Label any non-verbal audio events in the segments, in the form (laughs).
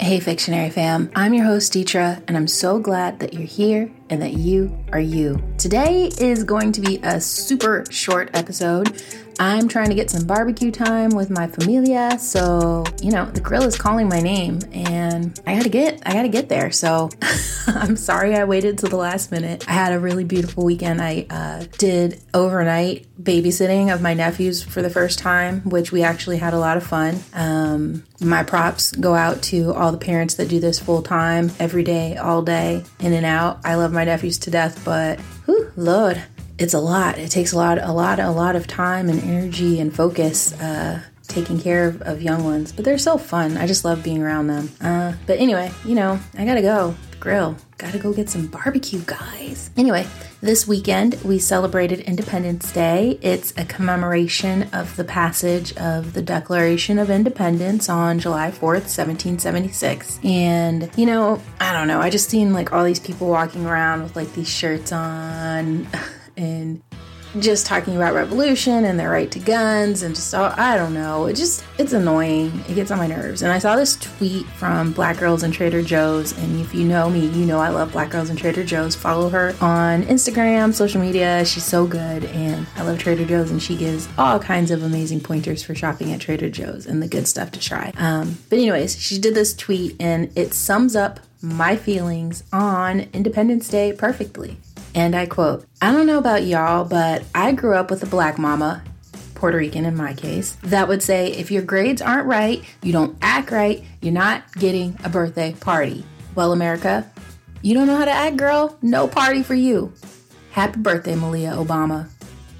Hey, Fictionary fam. I'm your host, Deetra, and I'm so glad that you're here and that you are you. Today is going to be a super short episode. I'm trying to get some barbecue time with my familia, so you know the grill is calling my name, and I gotta get I gotta get there. So (laughs) I'm sorry I waited till the last minute. I had a really beautiful weekend. I uh, did overnight babysitting of my nephews for the first time, which we actually had a lot of fun. Um, my props go out to all the parents that do this full time, every day, all day, in and out. I love my nephews to death, but whew, Lord, it's a lot. It takes a lot, a lot, a lot of time and energy and focus uh, taking care of, of, young ones. But they're so fun. I just love being around them. Uh, but anyway, you know, I gotta go grill. Gotta go get some barbecue, guys. Anyway, this weekend we celebrated Independence Day. It's a commemoration of the passage of the Declaration of Independence on July 4th, 1776. And, you know, I don't know, I just seen like all these people walking around with like these shirts on. (laughs) and just talking about revolution and their right to guns and just all, I don't know. It just it's annoying. It gets on my nerves. And I saw this tweet from Black Girls and Trader Joe's and if you know me, you know I love Black Girls and Trader Joe's. Follow her on Instagram, social media. She's so good and I love Trader Joe's and she gives all kinds of amazing pointers for shopping at Trader Joe's and the good stuff to try. Um, but anyways, she did this tweet and it sums up my feelings on Independence Day perfectly. And I quote, I don't know about y'all, but I grew up with a black mama, Puerto Rican in my case, that would say if your grades aren't right, you don't act right, you're not getting a birthday party. Well, America, you don't know how to act, girl? No party for you. Happy birthday, Malia Obama.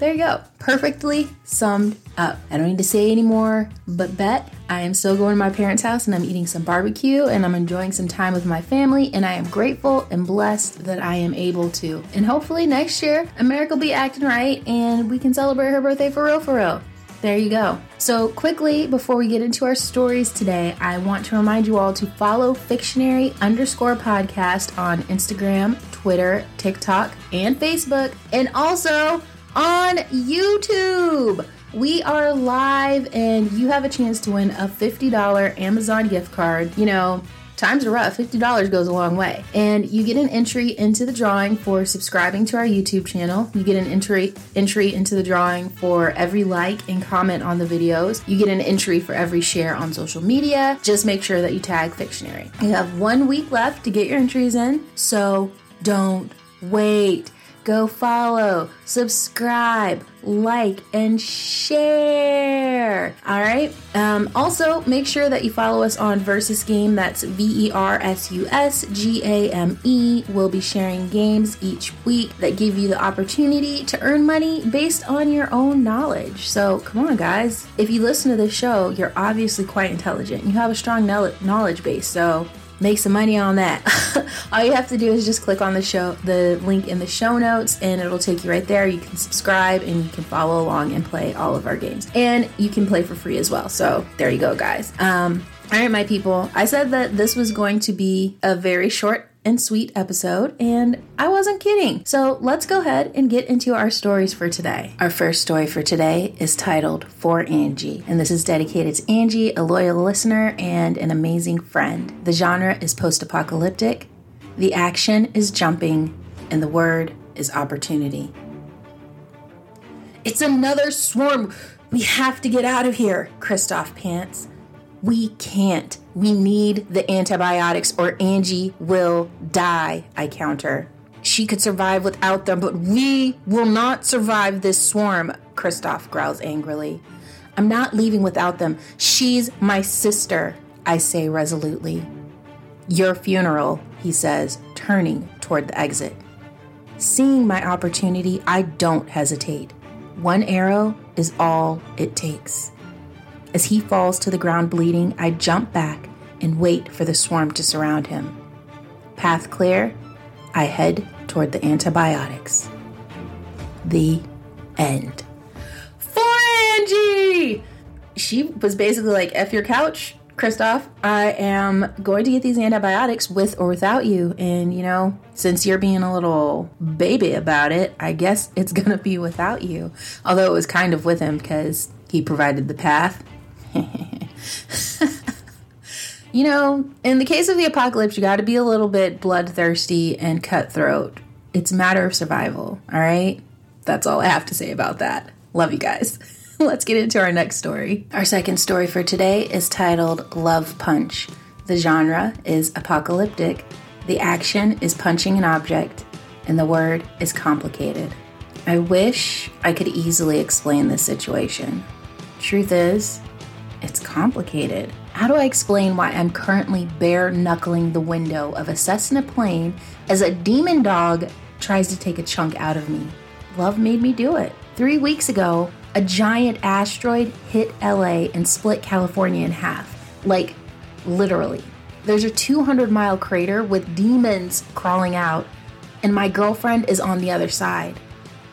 There you go. Perfectly summed up. I don't need to say anymore, but bet I am still going to my parents' house and I'm eating some barbecue and I'm enjoying some time with my family and I am grateful and blessed that I am able to. And hopefully next year, America will be acting right and we can celebrate her birthday for real, for real. There you go. So, quickly, before we get into our stories today, I want to remind you all to follow Fictionary underscore podcast on Instagram, Twitter, TikTok, and Facebook, and also on YouTube. We are live, and you have a chance to win a $50 Amazon gift card. You know, times are rough. $50 goes a long way. And you get an entry into the drawing for subscribing to our YouTube channel. You get an entry entry into the drawing for every like and comment on the videos. You get an entry for every share on social media. Just make sure that you tag Fictionary. You have one week left to get your entries in, so don't wait. Go follow, subscribe, like, and share. All right. Um, also, make sure that you follow us on Versus Game. That's V E R S U S G A M E. We'll be sharing games each week that give you the opportunity to earn money based on your own knowledge. So, come on, guys. If you listen to this show, you're obviously quite intelligent. You have a strong knowledge base. So, make some money on that. (laughs) All you have to do is just click on the show, the link in the show notes, and it'll take you right there. You can subscribe and you can follow along and play all of our games, and you can play for free as well. So there you go, guys. Um, all right, my people. I said that this was going to be a very short and sweet episode, and I wasn't kidding. So let's go ahead and get into our stories for today. Our first story for today is titled For Angie, and this is dedicated to Angie, a loyal listener and an amazing friend. The genre is post apocalyptic, the action is jumping, and the word is opportunity. It's another swarm. We have to get out of here, Kristoff pants. We can't. We need the antibiotics or Angie will die, I counter. She could survive without them, but we will not survive this swarm, Kristoff growls angrily. I'm not leaving without them. She's my sister, I say resolutely. Your funeral, he says, turning toward the exit. Seeing my opportunity, I don't hesitate. One arrow is all it takes. As he falls to the ground bleeding, I jump back and wait for the swarm to surround him. Path clear, I head toward the antibiotics. The end. For Angie! She was basically like, F your couch, Kristoff. I am going to get these antibiotics with or without you. And, you know, since you're being a little baby about it, I guess it's (laughs) going to be without you. Although it was kind of with him because he provided the path (laughs) You know, in the case of the apocalypse, you got to be a little bit bloodthirsty and cutthroat. It's a matter of survival, all right? That's all I have to say about that. Love you guys. (laughs) Let's get into our next story. Our second story for today is titled Love Punch. The genre is apocalyptic, the action is punching an object, and the word is complicated. I wish I could easily explain this situation. Truth is, it's complicated. How do I explain why I'm currently bare knuckling the window of a Cessna plane as a demon dog tries to take a chunk out of me? Love made me do it. Three weeks ago, a giant asteroid hit LA and split California in half. Like, literally. There's a 200 mile crater with demons crawling out, and my girlfriend is on the other side.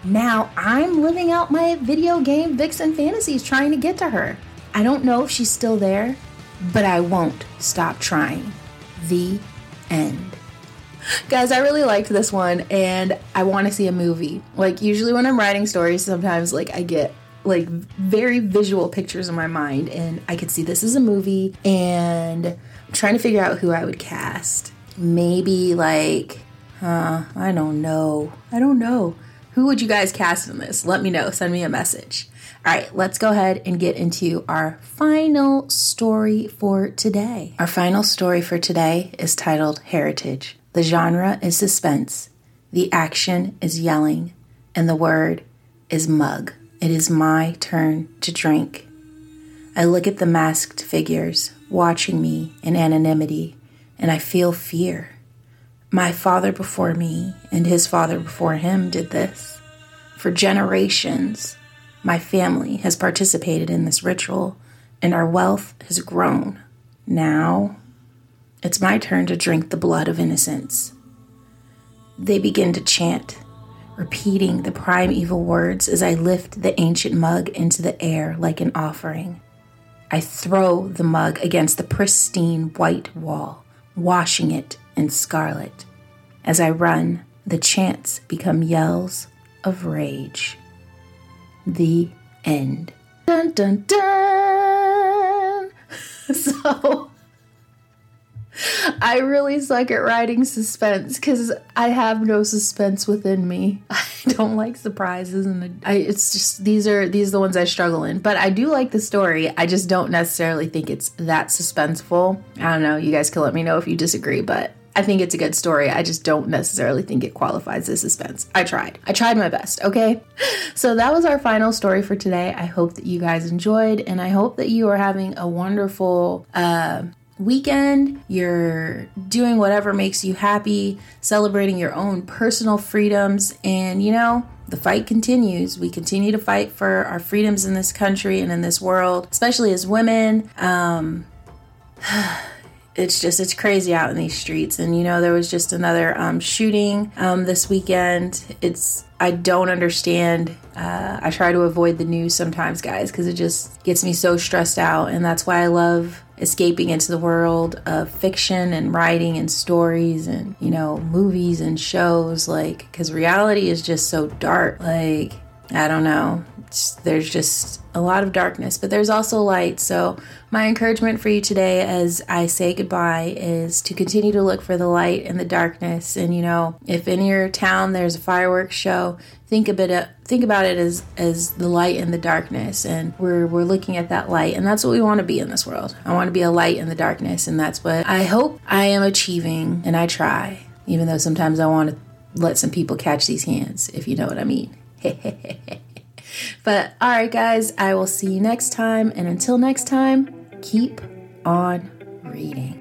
Now I'm living out my video game vixen fantasies trying to get to her. I don't know if she's still there, but I won't stop trying. The end. Guys, I really liked this one and I want to see a movie. Like usually when I'm writing stories, sometimes like I get like very visual pictures in my mind and I could see this as a movie and I'm trying to figure out who I would cast. Maybe like huh, I don't know. I don't know. Who would you guys cast in this? Let me know. Send me a message. All right, let's go ahead and get into our final story for today. Our final story for today is titled Heritage. The genre is suspense, the action is yelling, and the word is mug. It is my turn to drink. I look at the masked figures watching me in anonymity, and I feel fear. My father before me and his father before him did this. For generations, my family has participated in this ritual, and our wealth has grown. Now, it's my turn to drink the blood of innocence. They begin to chant, repeating the primeval words as I lift the ancient mug into the air like an offering. I throw the mug against the pristine white wall, washing it in scarlet. As I run, the chants become yells of rage. The end. Dun dun dun! (laughs) So. I really suck at writing suspense because I have no suspense within me. (laughs) I don't like surprises, and I, it's just these are these are the ones I struggle in. But I do like the story. I just don't necessarily think it's that suspenseful. I don't know. You guys can let me know if you disagree, but I think it's a good story. I just don't necessarily think it qualifies as suspense. I tried. I tried my best, okay? So that was our final story for today. I hope that you guys enjoyed and I hope that you are having a wonderful uh, weekend. You're doing whatever makes you happy, celebrating your own personal freedoms, and you know, the fight continues. We continue to fight for our freedoms in this country and in this world, especially as women. Um, (sighs) (sighs) it's just it's crazy out in these streets. And you know there was just another um, shooting um, this weekend. It's i don't understand uh, i try to avoid the news sometimes guys because it just gets me so stressed out. And that's why i love escaping into the world of fiction and writing and stories and you know movies and shows like because reality is just so dark. Like i don't know there's just a lot of darkness, but there's also light. So, my encouragement for you today as I say goodbye is to continue to look for the light in the darkness. And you know, if in your town there's a fireworks show, think a bit of think about it as as the light in the darkness and we're we're looking at that light and that's what we want to be in this world. I want to be a light in the darkness and that's what I hope I am achieving and I try even though sometimes I want to let some people catch these hands if you know what I mean. (laughs) But all right, guys, I will see you next time. And until next time, keep on reading.